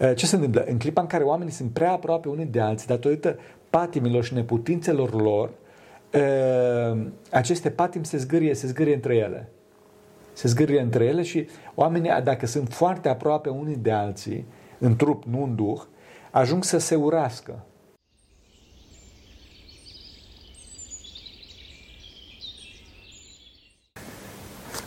Uh, ce se întâmplă? În clipa în care oamenii sunt prea aproape unii de alții, datorită patimilor și neputințelor lor, uh, aceste patimi se zgârie, se zgârie între ele. Se zgârie între ele și oamenii, dacă sunt foarte aproape unii de alții, în trup, nu în duh, ajung să se urască.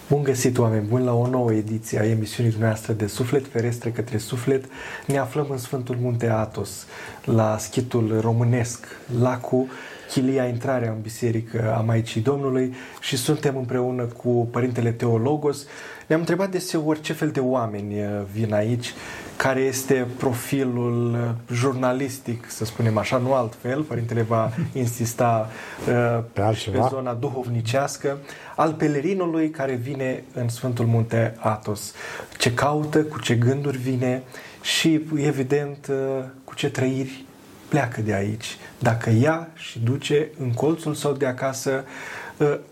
Bun găsit, oameni buni, la o nouă ediție a emisiunii dumneavoastră de Suflet Ferestre către Suflet. Ne aflăm în Sfântul Munte Atos, la schitul românesc, lacul chilia intrarea în biserică a Maicii Domnului și suntem împreună cu Părintele Teologos. Ne-am întrebat deseori ce fel de oameni uh, vin aici, care este profilul uh, jurnalistic, să spunem așa, nu altfel, Părintele va insista uh, pe, pe zona duhovnicească, al pelerinului care vine în Sfântul Munte Atos. Ce caută, cu ce gânduri vine și, evident, cu ce trăiri pleacă de aici. Dacă ia și duce în colțul sau de acasă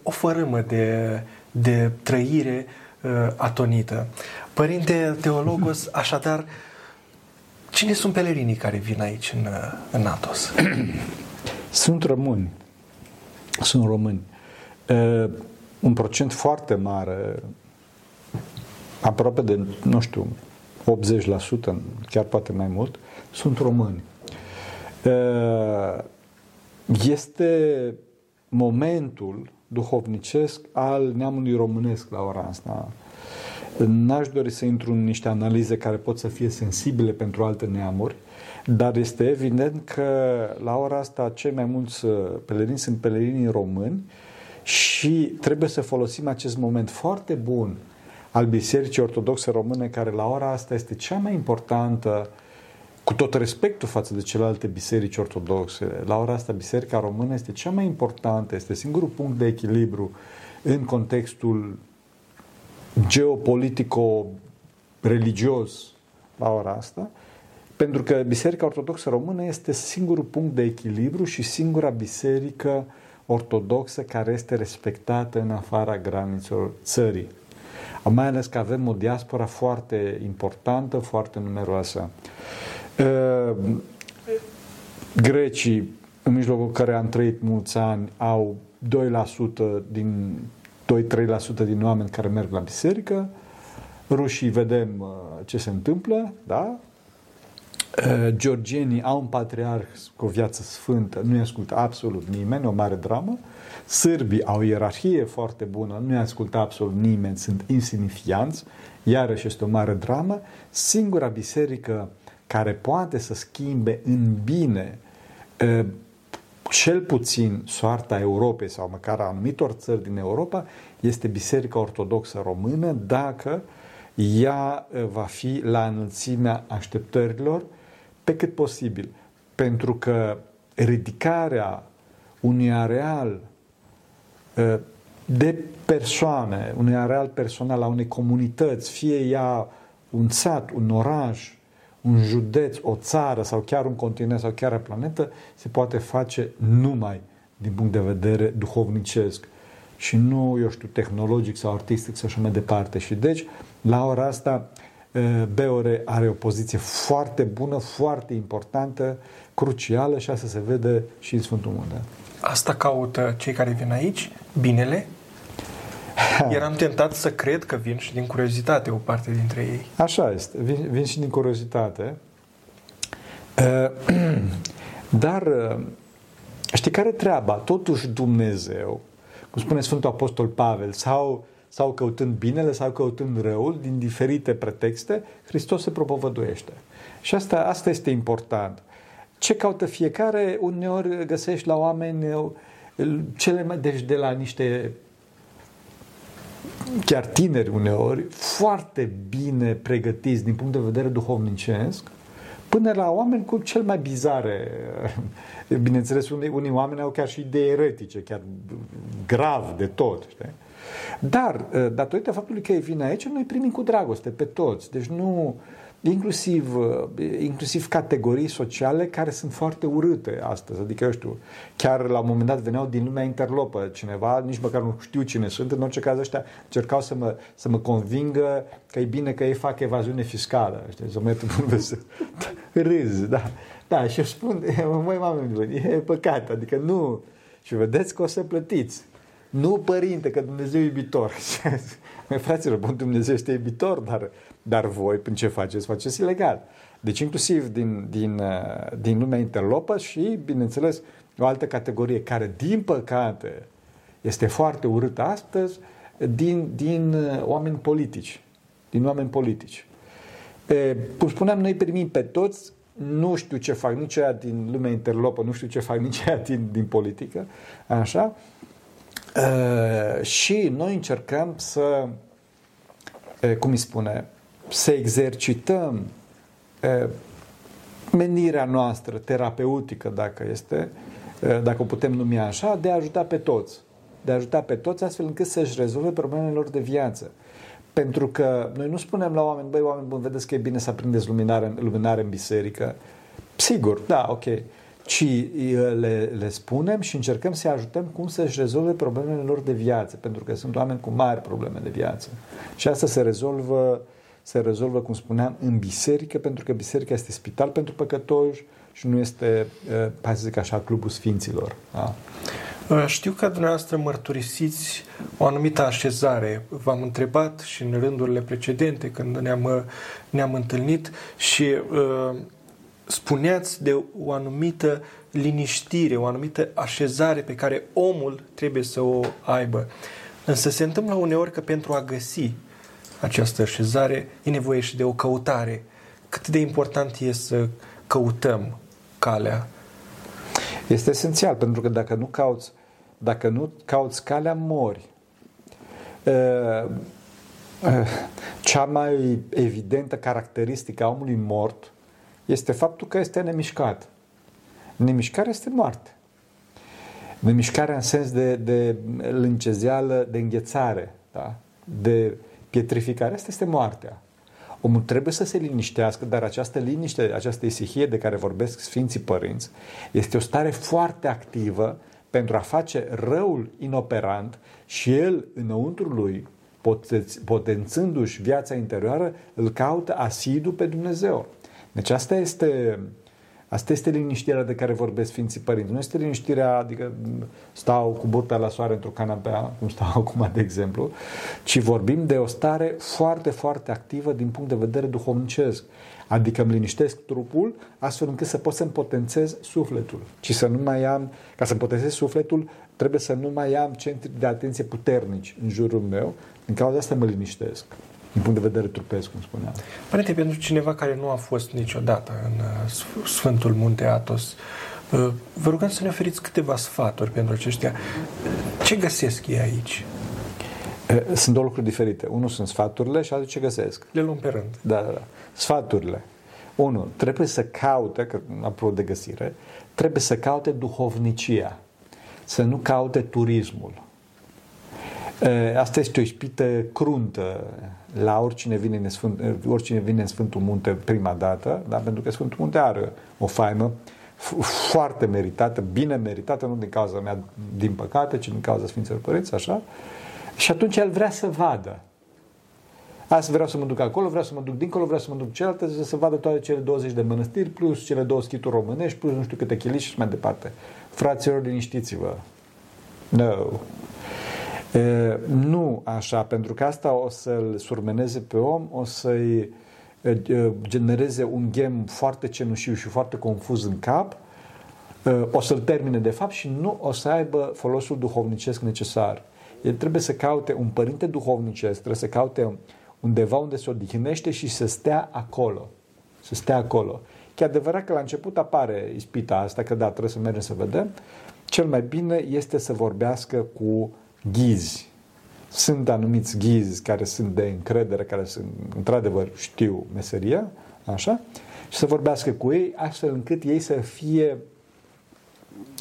o fărâmă de, de trăire atonită. Părinte Teologos, așadar, cine sunt pelerinii care vin aici în, în Atos? Sunt români. Sunt români. un procent foarte mare, aproape de, nu știu, 80%, chiar poate mai mult, sunt români. Este momentul duhovnicesc al neamului românesc la ora asta. N-aș dori să intru în niște analize care pot să fie sensibile pentru alte neamuri, dar este evident că la ora asta cei mai mulți pelerinți sunt pelerinii români și trebuie să folosim acest moment foarte bun al Bisericii Ortodoxe Române, care la ora asta este cea mai importantă uh, cu tot respectul față de celelalte biserici ortodoxe, la ora asta Biserica Română este cea mai importantă, este singurul punct de echilibru în contextul geopolitico-religios la ora asta, pentru că Biserica Ortodoxă Română este singurul punct de echilibru și singura biserică ortodoxă care este respectată în afara granițelor țării. Mai ales că avem o diaspora foarte importantă, foarte numeroasă. Ehm, grecii, în mijlocul care am trăit mulți ani, au 2% din 2-3% din oameni care merg la biserică. Rușii vedem uh, ce se întâmplă, da? Ehm, georgienii au un patriarh cu o viață sfântă, nu-i ascultă absolut nimeni, o mare dramă. Sârbii au o ierarhie foarte bună, nu-i ascultă absolut nimeni, sunt insignifianți, iarăși este o mare dramă. Singura biserică care poate să schimbe în bine cel puțin soarta Europei sau măcar a anumitor țări din Europa este Biserica Ortodoxă Română dacă ea va fi la înălțimea așteptărilor pe cât posibil. Pentru că ridicarea unui areal de persoane, unui areal personal a unei comunități, fie ea un sat, un oraș, un județ, o țară sau chiar un continent sau chiar o planetă se poate face numai din punct de vedere duhovnicesc și nu, eu știu, tehnologic sau artistic sau așa mai departe. Și deci, la ora asta, Beore are o poziție foarte bună, foarte importantă, crucială și asta se vede și în Sfântul Munte. Asta caută cei care vin aici, binele, Eram tentat să cred că vin și din curiozitate o parte dintre ei. Așa este, vin, vin și din curiozitate. Dar știi care treaba? Totuși Dumnezeu, cum spune Sfântul Apostol Pavel, sau, sau căutând binele sau căutând răul, din diferite pretexte, Hristos se propovăduiește. Și asta, asta este important. Ce caută fiecare, uneori găsești la oameni cele mai, deci de la niște chiar tineri uneori, foarte bine pregătiți din punct de vedere duhovnicesc, până la oameni cu cel mai bizare. Bineînțeles, unii, unii oameni au chiar și idei eretice, chiar grav de tot. Știi? Dar, ă, datorită faptului că ei vin aici, noi primim cu dragoste pe toți. Deci nu, inclusiv, inclusiv categorii sociale care sunt foarte urâte astăzi. Adică, eu știu, chiar la un moment dat veneau din lumea interlopă cineva, nici măcar nu știu cine sunt, în orice caz ăștia încercau să mă, să mă convingă că e bine că ei fac evaziune fiscală. Știi, să merg să râz, da. Da, și eu spun, măi, mamă, e păcat, adică nu. Și vedeți că o să plătiți. Nu părinte, că Dumnezeu e iubitor. Măi, fraților, bun, Dumnezeu este iubitor, dar, dar voi, prin ce faceți? Faceți ilegal. Deci inclusiv din, din, uh, din lumea interlopă și, bineînțeles, o altă categorie care, din păcate, este foarte urâtă astăzi, din, din uh, oameni politici. Din oameni politici. E, cum spuneam, noi primim pe toți, nu știu ce fac nici aia din lumea interlopă, nu știu ce fac nici aia din, din politică, așa, Uh, și noi încercăm să, uh, cum îi spune, să exercităm uh, menirea noastră terapeutică, dacă este, dacă o putem numi așa, de a ajuta pe toți. De a ajuta pe toți astfel încât să-și rezolve problemele lor de viață. Pentru că noi nu spunem la oameni, băi, oameni buni, vedeți că e bine să aprindeți luminare, luminare în biserică. Sigur, da, ok ci le, le spunem și încercăm să-i ajutăm cum să-și rezolve problemele lor de viață, pentru că sunt oameni cu mari probleme de viață. Și asta se rezolvă, se rezolvă, cum spuneam, în biserică, pentru că biserica este spital pentru păcătoși și nu este, hai să zic așa, clubul sfinților. Da? Știu că dumneavoastră mărturisiți o anumită așezare. V-am întrebat și în rândurile precedente când ne-am, ne-am întâlnit și uh, spuneați de o anumită liniștire, o anumită așezare pe care omul trebuie să o aibă. Însă se întâmplă uneori că pentru a găsi această așezare e nevoie și de o căutare. Cât de important e să căutăm calea? Este esențial, pentru că dacă nu cauți, dacă nu cauți calea, mori. Cea mai evidentă caracteristică a omului mort este faptul că este nemișcat. Nemișcarea este moarte. Nemișcarea în sens de, de lâncezeală, de înghețare, da? de pietrificare. Asta este moartea. Omul trebuie să se liniștească, dar această liniște, această isihie de care vorbesc Sfinții Părinți, este o stare foarte activă pentru a face răul inoperant și el, înăuntru lui, potențându-și viața interioară, îl caută asidu pe Dumnezeu. Deci asta este, asta este liniștirea de care vorbesc Sfinții Părinți. Nu este liniștirea, adică stau cu burta la soare într-o canapea, cum stau acum, de exemplu, ci vorbim de o stare foarte, foarte activă din punct de vedere duhovnicesc. Adică îmi liniștesc trupul astfel încât să pot să-mi potențez sufletul. Și să nu mai am, ca să-mi potențez sufletul, trebuie să nu mai am centri de atenție puternici în jurul meu. Din cauza asta mă liniștesc din punct de vedere trupesc, cum spuneam. Părinte, pentru cineva care nu a fost niciodată în uh, Sfântul Munte Atos, uh, vă rugăm să ne oferiți câteva sfaturi pentru aceștia. Ce găsesc ei aici? Uh, sunt două lucruri diferite. Unul sunt sfaturile și altul ce găsesc. Le luăm pe rând. Da, da, da. Sfaturile. Unu, trebuie să caute, că apropo de găsire, trebuie să caute duhovnicia. Să nu caute turismul. Asta este o ispită cruntă la oricine vine în, Sfânt, oricine vine în Sfântul Munte prima dată, da? pentru că Sfântul Munte are o faimă foarte meritată, bine meritată, nu din cauza mea, din păcate, ci din cauza Sfinților Părinți, așa. Și atunci el vrea să vadă. Azi vreau să mă duc acolo, vreau să mă duc dincolo, vreau să mă duc cealaltă, să vadă toate cele 20 de mănăstiri, plus cele două schituri românești, plus nu știu câte chiliși și mai departe. Fraților, liniștiți-vă. No. Nu așa, pentru că asta o să-l surmeneze pe om, o să-i genereze un ghem foarte cenușiu și foarte confuz în cap, o să-l termine de fapt și nu o să aibă folosul duhovnicesc necesar. El trebuie să caute un părinte duhovnicesc, trebuie să caute undeva unde se odihnește și să stea acolo. Să stea acolo. E adevărat că la început apare ispita asta, că da, trebuie să mergem să vedem. Cel mai bine este să vorbească cu ghizi. Sunt anumiți ghizi care sunt de încredere, care sunt, într-adevăr știu meseria, așa, și să vorbească cu ei astfel încât ei să fie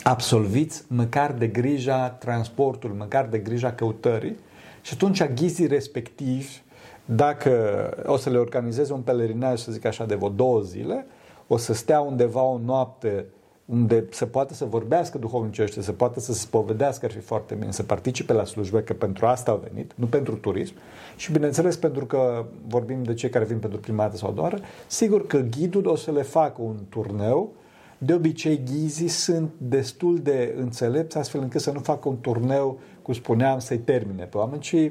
absolviți măcar de grija transportului, măcar de grija căutării și atunci ghizii respectivi dacă o să le organizeze un pelerinaj, să zic așa, de vreo două zile, o să stea undeva o noapte unde se poate să vorbească duhovnicește, se poate să se spovedească, ar fi foarte bine, să participe la slujbe, că pentru asta au venit, nu pentru turism. Și bineînțeles, pentru că vorbim de cei care vin pentru prima dată sau doar, sigur că ghidul o să le facă un turneu. De obicei, ghizii sunt destul de înțelepți, astfel încât să nu facă un turneu, cum spuneam, să-i termine pe oameni, ci uh,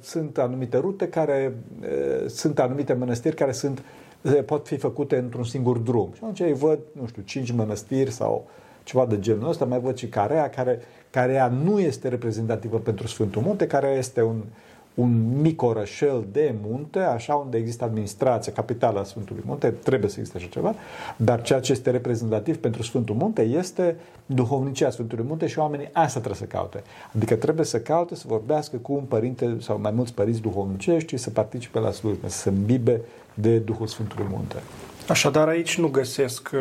sunt anumite rute care, uh, sunt anumite mănăstiri care sunt pot fi făcute într-un singur drum. Și atunci îi văd, nu știu, cinci mănăstiri sau ceva de genul ăsta, mai văd și Carea, care, care nu este reprezentativă pentru Sfântul Munte, care este un, un mic orășel de munte, așa unde există administrația, capitala Sfântului Munte, trebuie să existe așa ceva, dar ceea ce este reprezentativ pentru Sfântul Munte este duhovnicia Sfântului Munte și oamenii asta trebuie să caute. Adică trebuie să caute să vorbească cu un părinte sau mai mulți părinți duhovnicești și să participe la slujbe, să se îmbibe de Duhul Sfântului Munte. Așadar, aici nu găsesc, uh,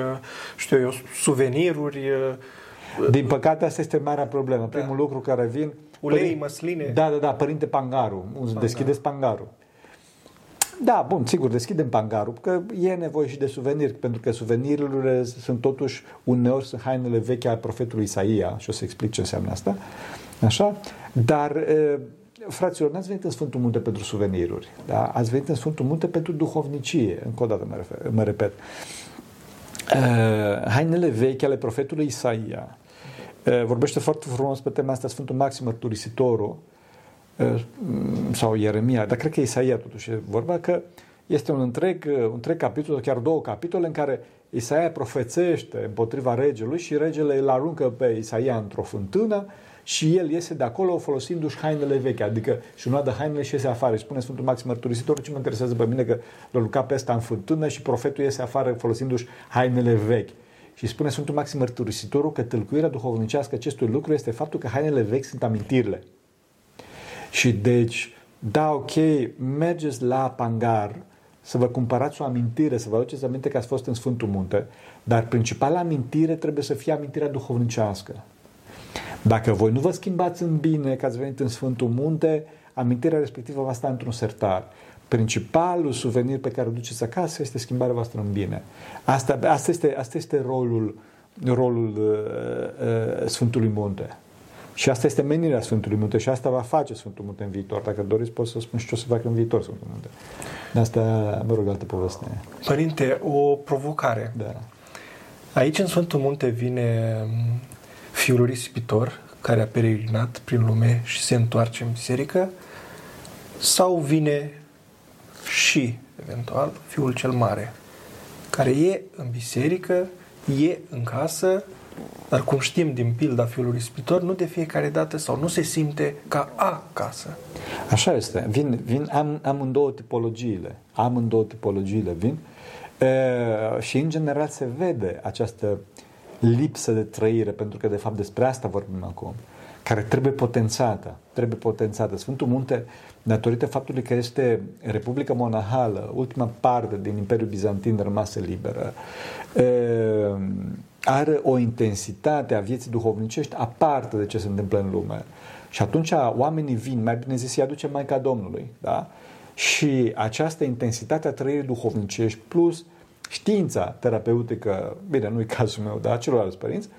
știu eu, suveniruri. Uh, Din păcate, asta este marea problemă. Da. Primul lucru care vin... Ulei, părin... măsline. Da, da, da, Părinte Pangaru. Pangaru. Deschideți Pangaru. Da, bun, sigur, deschidem pangarul, că e nevoie și de suveniri, pentru că suvenirurile sunt totuși, uneori sunt hainele vechi ale profetului Isaia, și o să explic ce înseamnă asta, așa, dar fraților, n-ați venit în Sfântul Munte pentru suveniruri, da? ați venit în Sfântul Munte pentru duhovnicie, încă o dată mă, refer, mă repet. Uh, hainele vechi ale profetului Isaia. Uh, vorbește foarte frumos pe tema asta Sfântul Maxim Mărturisitorul uh, sau Ieremia, dar cred că Isaia totuși e vorba că este un întreg, un întreg capitol, chiar două capitole în care Isaia profețește împotriva regelui și regele îl aruncă pe Isaia într-o fântână și el iese de acolo folosindu-și hainele vechi, adică și nu de hainele și iese afară. Și spune Sfântul Maxim Mărturisitor, ce mă interesează pe mine că l-a lucrat pe ăsta în fântână și profetul iese afară folosindu-și hainele vechi. Și spune Sfântul Maxim Mărturisitorul că tâlcuirea duhovnicească acestui lucru este faptul că hainele vechi sunt amintirile. Și deci, da, ok, mergeți la Pangar să vă cumpărați o amintire, să vă aduceți aminte că ați fost în Sfântul Munte, dar principala amintire trebuie să fie amintirea duhovnicească. Dacă voi nu vă schimbați în bine, că ați venit în Sfântul Munte, amintirea respectivă va sta într-un sertar. Principalul suvenir pe care îl duceți acasă este schimbarea voastră în bine. Asta, asta, este, asta este rolul, rolul uh, uh, Sfântului Munte. Și asta este menirea Sfântului Munte și asta va face Sfântul Munte în viitor. Dacă doriți, pot să spun și ce o să facă în viitor Sfântul Munte. De asta, mă rog, altă poveste. Părinte, o provocare. Da. Aici în Sfântul Munte vine fiul risipitor care a peregrinat prin lume și se întoarce în biserică sau vine și, eventual, fiul cel mare, care e în biserică, e în casă, dar cum știm din pilda fiului risipitor, nu de fiecare dată sau nu se simte ca acasă. Așa este. Vin, vin am, am în două tipologiile. Am în două tipologiile vin. E, și în general se vede această lipsă de trăire, pentru că de fapt despre asta vorbim acum, care trebuie potențată, trebuie potențată. Sfântul Munte, datorită faptului că este Republica Monahală, ultima parte din Imperiul Bizantin rămasă liberă, are o intensitate a vieții duhovnicești aparte de ce se întâmplă în lume. Și atunci oamenii vin, mai bine zis, îi aduce Maica Domnului. Da? Și această intensitate a trăirii duhovnicești plus știința terapeutică, bine, nu-i cazul meu, dar celorlalți părinți,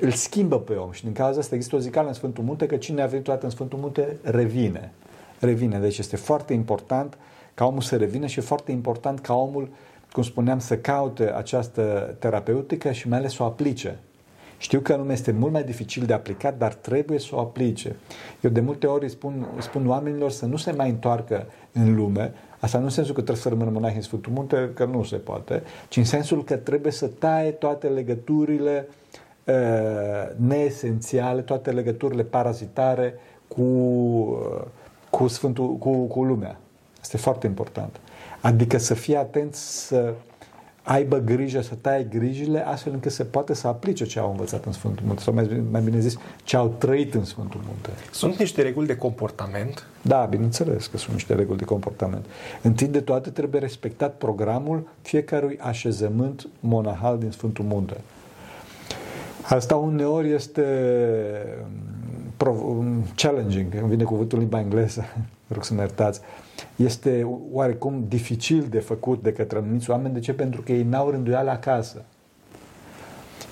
îl schimbă pe om și din cauza asta există o zicală în Sfântul Munte că cine a venit toată în Sfântul Munte revine. Revine. Deci este foarte important ca omul să revină și e foarte important ca omul, cum spuneam, să caute această terapeutică și mai ales să o aplice. Știu că nume este mult mai dificil de aplicat, dar trebuie să o aplice. Eu de multe ori spun, spun oamenilor să nu se mai întoarcă în lume, Asta nu în sensul că trebuie să rămână monahi în Sfântul Munte, că nu se poate, ci în sensul că trebuie să taie toate legăturile uh, neesențiale, toate legăturile parazitare cu, uh, cu, Sfântul, cu, cu lumea. Asta e foarte important. Adică să fie atent să aibă grijă, să taie grijile, astfel încât să poate să aplice ce au învățat în Sfântul Munte, sau mai, mai bine zis, ce au trăit în Sfântul Munte. Sunt niște reguli de comportament? Da, bineînțeles că sunt niște reguli de comportament. Întâi de toate trebuie respectat programul fiecărui așezământ monahal din Sfântul Munte. Asta uneori este um, challenging, îmi vine cuvântul în limba engleză, vă rog să mă iertați, este oarecum dificil de făcut de către anumiți oameni. De ce? Pentru că ei n-au rânduială acasă.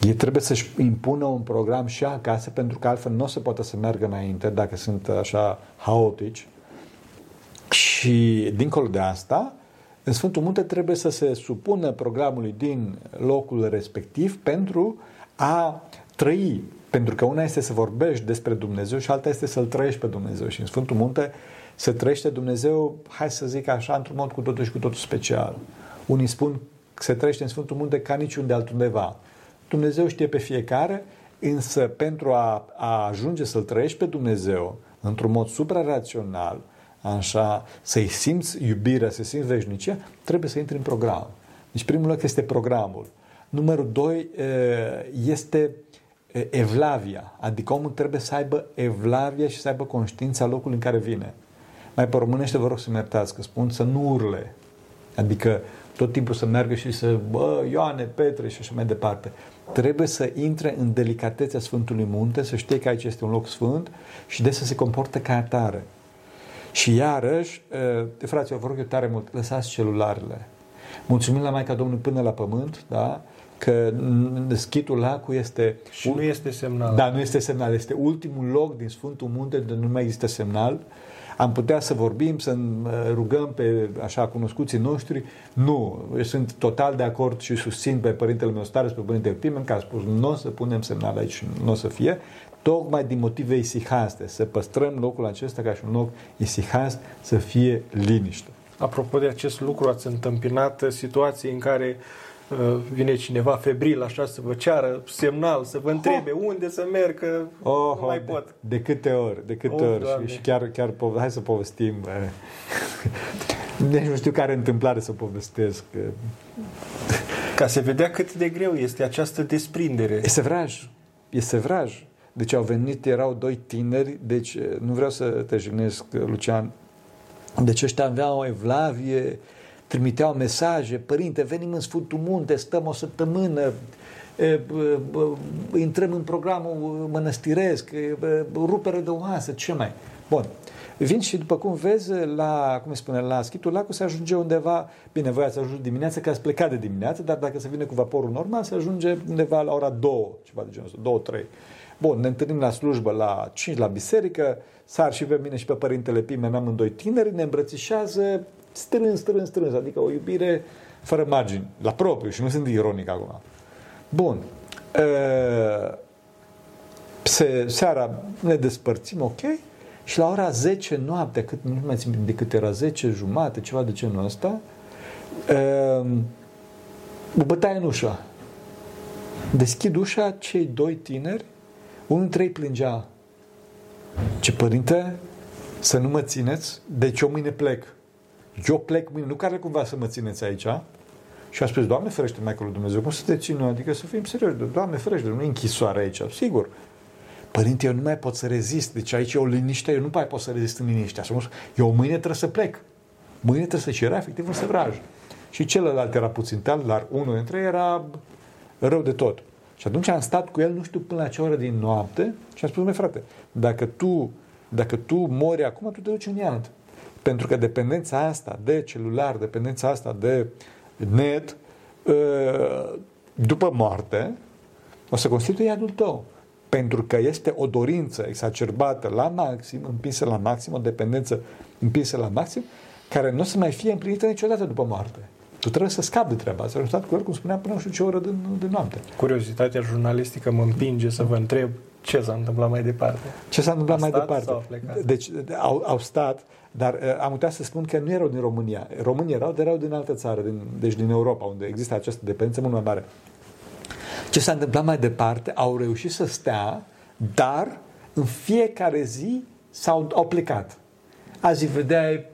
Ei trebuie să-și impună un program și acasă, pentru că altfel nu o să poată să meargă înainte dacă sunt așa haotici. Și dincolo de asta, în Sfântul Munte trebuie să se supună programului din locul respectiv pentru a trăi. Pentru că una este să vorbești despre Dumnezeu și alta este să-L trăiești pe Dumnezeu. Și în Sfântul Munte se trăiește Dumnezeu, hai să zic așa, într-un mod cu totul și cu totul special. Unii spun că se trăiește în Sfântul Munte ca niciunde altundeva. Dumnezeu știe pe fiecare, însă pentru a, a ajunge să-L trăiești pe Dumnezeu într-un mod suprarațional, așa, să-i simți iubirea, să simți veșnicia, trebuie să intri în program. Deci primul loc este programul. Numărul doi este evlavia, adică omul trebuie să aibă evlavia și să aibă conștiința locului în care vine. Mai pe românește vă rog să-mi iertați că spun să nu urle. Adică tot timpul să meargă și să, bă, Ioane, Petre și așa mai departe. Trebuie să intre în delicatețea Sfântului Munte, să știe că aici este un loc sfânt și de să se comportă ca atare. Și iarăși, de fraților, vă rog eu tare mult, lăsați celularele. Mulțumim la Maica Domnului până la pământ, da? Că schitul lacul este... Și nu este semnal. Da, nu este semnal. Este ultimul loc din Sfântul Munte de nu mai există semnal. Am putea să vorbim, să rugăm pe așa cunoscuții noștri. Nu, eu sunt total de acord și susțin pe Părintele meu stare, pe Părintele Pimen, că a spus nu o să punem semnal aici, nu o să fie, tocmai din motive isihaste, să păstrăm locul acesta ca și un loc isihast, să fie liniște. Apropo de acest lucru, ați întâmpinat situații în care uh, vine cineva febril așa să vă ceară semnal, să vă întrebe oh. unde să merg, că oh, nu mai de, pot. De câte ori, de câte oh, ori. Doamne. Și, și chiar, chiar, hai să povestim. Nici nu știu care întâmplare să povestesc. Ca să vedea cât de greu este această desprindere. Este vraj. Este vraj. Deci au venit, erau doi tineri, deci nu vreau să te jignesc, Lucian, deci ăștia aveau o evlavie, trimiteau mesaje, părinte, venim în Sfântul Munte, stăm o săptămână, intrăm în programul mănăstiresc, rupere de oasă, ce mai? Bun. Vin și după cum vezi, la, cum spune, la Schitul Lacul se ajunge undeva, bine, voi ați ajuns dimineața, că ați plecat de dimineață, dar dacă se vine cu vaporul normal, se ajunge undeva la ora 2, ceva de genul ăsta, 2, 3. Bun, ne întâlnim la slujbă la 5 la biserică, sar și pe mine și pe părintele Pimen, amândoi tineri, ne îmbrățișează strâns, strâns, strâns, adică o iubire fără margini, la propriu și nu sunt ironic acum. Bun. Se, seara ne despărțim, ok, și la ora 10 noapte, cât, nu mai țin de cât era, 10 jumate, ceva de genul ăsta, o bătaie în ușa. Deschid ușa, cei doi tineri unul dintre ei plângea. Ce părinte, să nu mă țineți, deci eu mâine plec. Eu plec mâine, nu care cumva să mă țineți aici. Și a spus, Doamne ferește, Michael lui Dumnezeu, cum să te țin Adică să fim serioși, Doamne ferește, nu e închisoare aici, sigur. Părinte, eu nu mai pot să rezist, deci aici e o liniște, eu nu mai pot să rezist în liniște. Eu mâine trebuie să plec. Mâine trebuie să-și era efectiv un sevraj. Și celălalt era puțin tal, dar unul dintre ei era rău de tot. Și atunci am stat cu el, nu știu până la ce oră din noapte și am spus, măi frate, dacă tu, dacă tu mori acum, tu te duci în iad. Pentru că dependența asta de celular, dependența asta de net, ă, după moarte, o să constituie iadul tău. Pentru că este o dorință exacerbată la maxim, împinsă la maxim, o dependență împinsă la maxim, care nu o să mai fie împlinită niciodată după moarte. Tu trebuie să scapi de treaba asta. Am stat cu el, cum spuneam, până nu știu ce oră de, de noapte. Curiozitatea jurnalistică mă împinge să vă întreb ce s-a întâmplat mai departe. Ce s-a întâmplat mai departe? Deci au, au stat, dar uh, am uitat să spun că nu erau din România. Românii erau, dar erau din altă țară, din, deci din Europa, unde există această dependență mult mai mare. Ce s-a întâmplat mai departe? Au reușit să stea, dar în fiecare zi s-au au plecat. Azi vedeai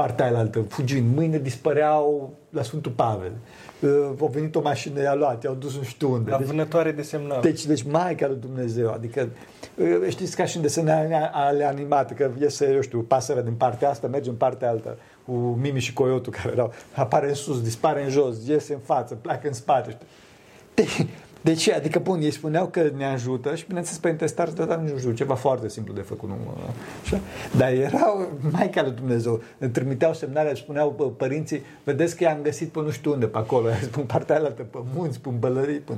partea aia altă, fugind. Mâine dispăreau la Sfântul Pavel. Uh, au venit o mașină, i-a luat, i-au dus nu știu unde. La deci, vânătoare de semnal. Deci, deci Maica lui Dumnezeu, adică uh, știți ca și în desene ale animate, că iese, eu știu, pasărea din partea asta, merge în partea altă, cu Mimi și Coyotul care erau, apare în sus, dispare în jos, iese în față, pleacă în spate. Deci, De ce? Adică, bun, ei spuneau că ne ajută și, bineînțeles, Părinte Star dar nu știu, ceva foarte simplu de făcut. Nu, așa? Dar erau Maica lui Dumnezeu. Îmi trimiteau semnale, spuneau părinții, vedeți că i-am găsit pe nu știu unde, pe acolo, spun partea altă, pe munți, pe bălării, pe...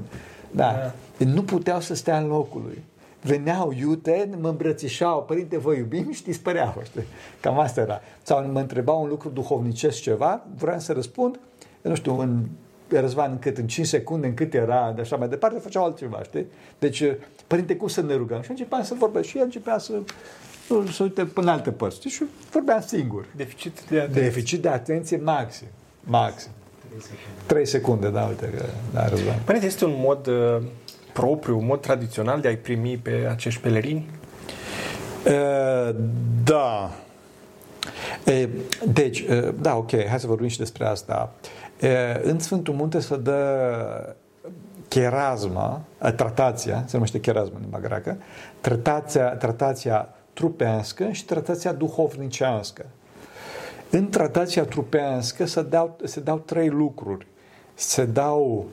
Da. da. Deci nu puteau să stea în locul lui veneau iute, mă îmbrățișau, părinte, vă iubim și dispăreau. Știi? Cam asta era. Sau mă întrebau un lucru duhovnicesc ceva, vreau să răspund, nu știu, în Răzvan în cât, în 5 secunde, în cât era, de așa mai departe, făceau altceva, știi? Deci, părinte, cum să ne rugăm? Și începeam să vorbesc și el începea să să uite până alte părți. Și vorbeam singur. Deficit de atenție. Deficit de atenție maxim. Maxim. 3 secunde, da, uite că da, Răzvan. Părinte, este un mod uh, propriu, un mod tradițional de a-i primi pe acești pelerini? Uh, da. Uh, deci, uh, da, ok, hai să vorbim și despre asta. În Sfântul Munte se dă cherasma, tratația, se numește cherasma în limba greacă, tratația, tratația trupească și tratația duhovnicească. În tratația trupească se dau, se dau trei lucruri. Se dau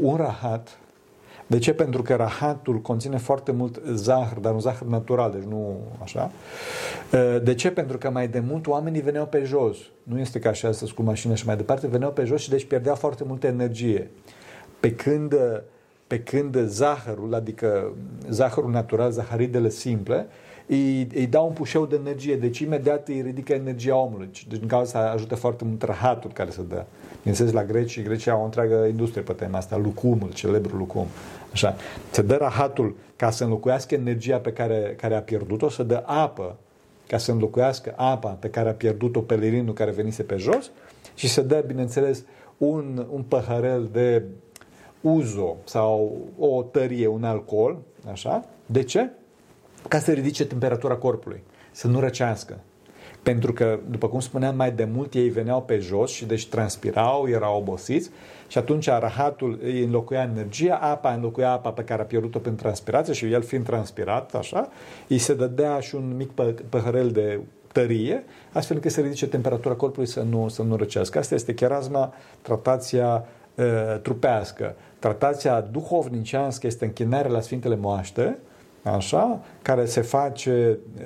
un rahat, de ce? Pentru că rahatul conține foarte mult zahăr, dar un zahăr natural, deci nu așa. De ce? Pentru că mai de mult oamenii veneau pe jos. Nu este ca așa astăzi cu mașină și mai departe, veneau pe jos și deci pierdeau foarte multă energie. Pe când, pe când zahărul, adică zahărul natural, zaharidele simple, îi, îi dau un pușeu de energie, deci imediat îi ridică energia omului. Deci din cauza asta ajută foarte mult rahatul care se dă. Bineînțeles, la greci, Grecia au o întreagă industrie pe tema asta, lucumul, celebrul lucum. Așa. Se dă rahatul ca să înlocuiască energia pe care, care a pierdut-o, să dă apă ca să înlocuiască apa pe care a pierdut-o pelerinul care venise pe jos și să dă, bineînțeles, un, un păhărel de uzo sau o tărie, un alcool, așa. De ce? Ca să ridice temperatura corpului, să nu răcească. Pentru că, după cum spuneam mai de mult, ei veneau pe jos și deci transpirau, erau obosiți și atunci rahatul îi înlocuia energia, apa înlocuia apa pe care a pierdut-o prin transpirație și el fiind transpirat, așa, îi se dădea și un mic păhărel de tărie, astfel încât să ridice temperatura corpului să nu, să nu răcească. Asta este chiarasma, tratația uh, trupească. Tratația duhovnicească este închinarea la Sfintele Moaște, așa, care se face uh,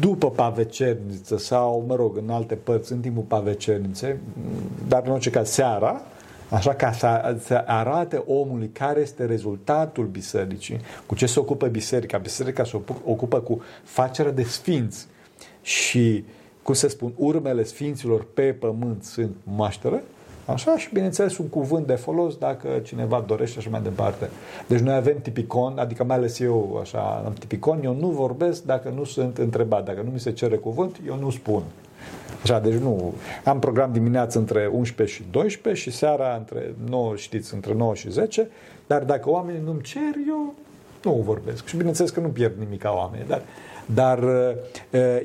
după pavecerniță sau, mă rog, în alte părți, în timpul pavecerniței, dar în orice caz seara, așa ca să, să arate omului care este rezultatul bisericii, cu ce se ocupă biserica. Biserica se ocupă cu facerea de sfinți și, cum să spun, urmele sfinților pe pământ sunt maștere, Așa și bineînțeles un cuvânt de folos dacă cineva dorește și mai departe. Deci noi avem tipicon, adică mai ales eu așa am tipicon, eu nu vorbesc dacă nu sunt întrebat, dacă nu mi se cere cuvânt, eu nu spun. Așa, deci nu. Am program dimineața între 11 și 12 și seara între 9, știți, între 9 și 10, dar dacă oamenii nu-mi cer, eu nu vorbesc. Și bineînțeles că nu pierd nimic ca oamenii, dar dar uh,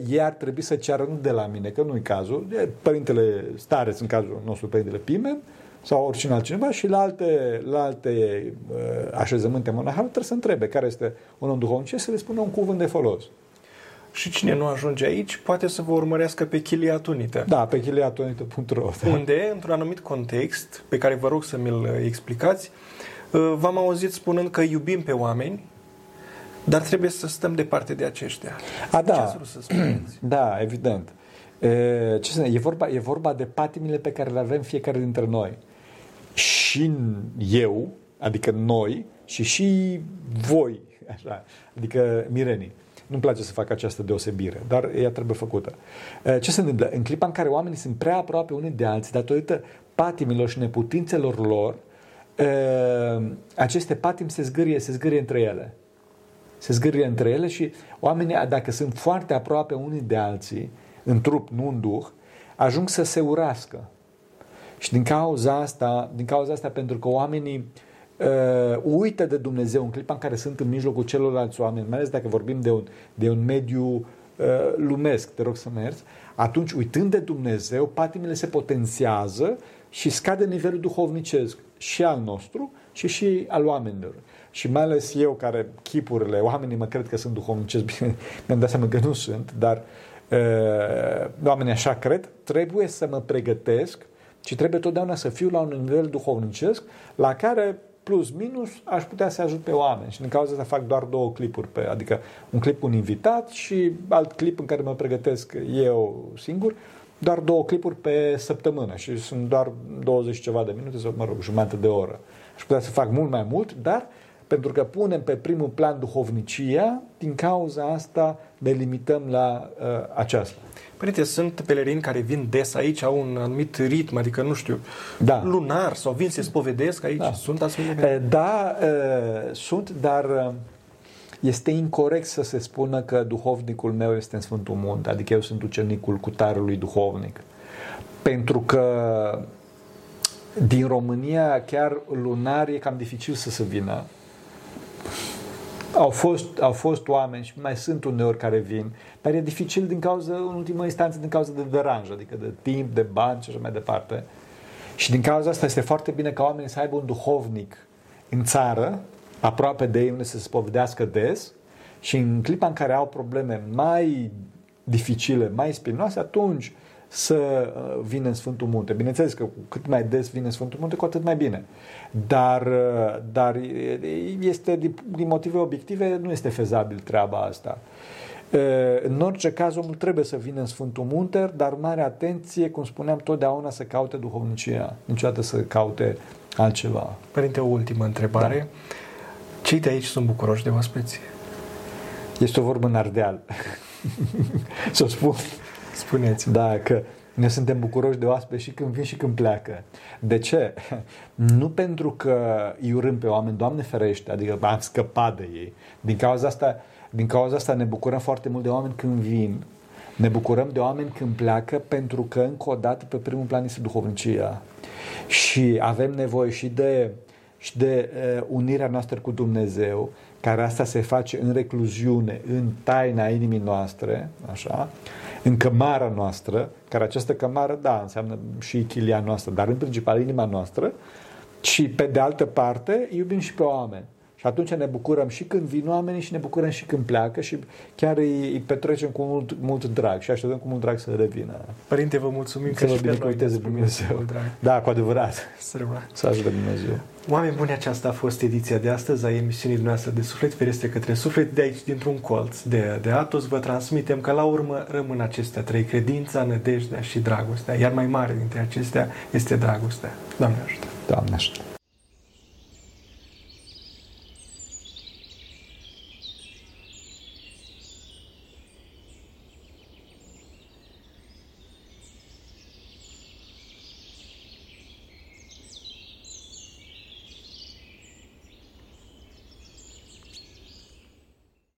ei ar trebui să ceară nu de la mine, că nu-i cazul, de părintele Stareț, în cazul nostru părintele Pimen, sau oricine altcineva și la alte, la alte uh, așezământe monahale trebuie să întrebe care este un om duhovnic să le spună un cuvânt de folos. Și cine nu ajunge aici poate să vă urmărească pe chiliatunite. Da, pe chiliatunite.ro da. Unde, într-un anumit context, pe care vă rog să mi-l explicați, uh, v-am auzit spunând că iubim pe oameni, dar trebuie să stăm departe de aceștia. A, da. Ce să spuneți? Da, evident. E, ce să e, vorba, e vorba de patimile pe care le avem fiecare dintre noi. Și eu, adică noi, și și voi, așa, adică mirenii. Nu-mi place să fac această deosebire, dar ea trebuie făcută. Ce se întâmplă? În clipa în care oamenii sunt prea aproape unii de alții, datorită patimilor și neputințelor lor, aceste patimi se zgârie, se zgârie între ele se zgârie între ele și oamenii, dacă sunt foarte aproape unii de alții, în trup, nu în duh, ajung să se urască. Și din cauza asta, din cauza asta pentru că oamenii uh, uită de Dumnezeu în clipa în care sunt în mijlocul celorlalți oameni, mai ales dacă vorbim de un, de un mediu uh, lumesc, te rog să mergi, atunci uitând de Dumnezeu, patimile se potențiază și scade nivelul duhovnicesc și al nostru și și al oamenilor și mai ales eu care chipurile, oamenii mă cred că sunt duhovnicesc, bine, mi-am dat seama că nu sunt, dar uh, oamenii așa cred, trebuie să mă pregătesc și trebuie totdeauna să fiu la un nivel duhovnicesc la care plus minus, aș putea să ajut pe oameni și din cauza asta fac doar două clipuri, pe, adică un clip cu un invitat și alt clip în care mă pregătesc eu singur, doar două clipuri pe săptămână și sunt doar 20 ceva de minute sau, mă rog, jumătate de oră. Aș putea să fac mult mai mult, dar pentru că punem pe primul plan duhovnicia, din cauza asta ne limităm la uh, aceasta. Părinte, sunt pelerini care vin des aici, au un anumit ritm, adică, nu știu, Da. lunar sau vin să spovedesc aici. Da. Sunt astfel de Eh, Da, eh, sunt, dar eh, este incorrect să se spună că duhovnicul meu este în Sfântul Munte, adică eu sunt ucenicul cutarului duhovnic. Pentru că din România chiar lunar e cam dificil să se vină. Au fost, au fost oameni și mai sunt uneori care vin, dar e dificil din cauza, în ultimă instanță, din cauza de deranj, adică de timp, de bani și așa mai departe. Și din cauza asta este foarte bine ca oamenii să aibă un duhovnic în țară, aproape de ei, unde să se spovedească des și în clipa în care au probleme mai dificile, mai spinoase, atunci să uh, vină în Sfântul Munte. Bineînțeles că cu cât mai des vine în Sfântul Munte, cu atât mai bine. Dar, uh, dar este, din, din motive obiective, nu este fezabil treaba asta. Uh, În orice caz, omul trebuie să vină în Sfântul Munte, dar mare atenție, cum spuneam, totdeauna să caute duhovnicia, niciodată să caute altceva. Părinte, o ultimă întrebare. Da. Cei de aici sunt bucuroși de oaspeți? Este o vorbă în ardeal. să o spun. Spuneți. Da, că ne suntem bucuroși de oaspeți și când vin și când pleacă. De ce? Nu pentru că îi urâm pe oameni, Doamne ferește, adică am scăpat de ei. Din cauza asta, din cauza asta ne bucurăm foarte mult de oameni când vin. Ne bucurăm de oameni când pleacă pentru că, încă o dată, pe primul plan este duhovnicia. Și avem nevoie și de, și de uh, unirea noastră cu Dumnezeu, care asta se face în recluziune, în taina inimii noastre, așa, în cămara noastră, care această cămară, da, înseamnă și chilia noastră, dar în principal inima noastră, și pe de altă parte iubim și pe oameni. Și atunci ne bucurăm și când vin oamenii și ne bucurăm și când pleacă și chiar îi, îi petrecem cu mult, mult drag și așteptăm cu mult drag să revină. Părinte, vă mulțumim Să că vă și pe noi binecuvânteze ne-ați primit Dumnezeu. cu drag. Da, cu adevărat. Să rămână. Să ajute Dumnezeu. Oameni buni, aceasta a fost ediția de astăzi a emisiunii noastre de Suflet Ferestre către Suflet. De aici, dintr-un colț de, de Atos, vă transmitem că la urmă rămân acestea trei, credința, nădejdea și dragostea. Iar mai mare dintre acestea este dragostea. Doamne ajută! Doamne ajută.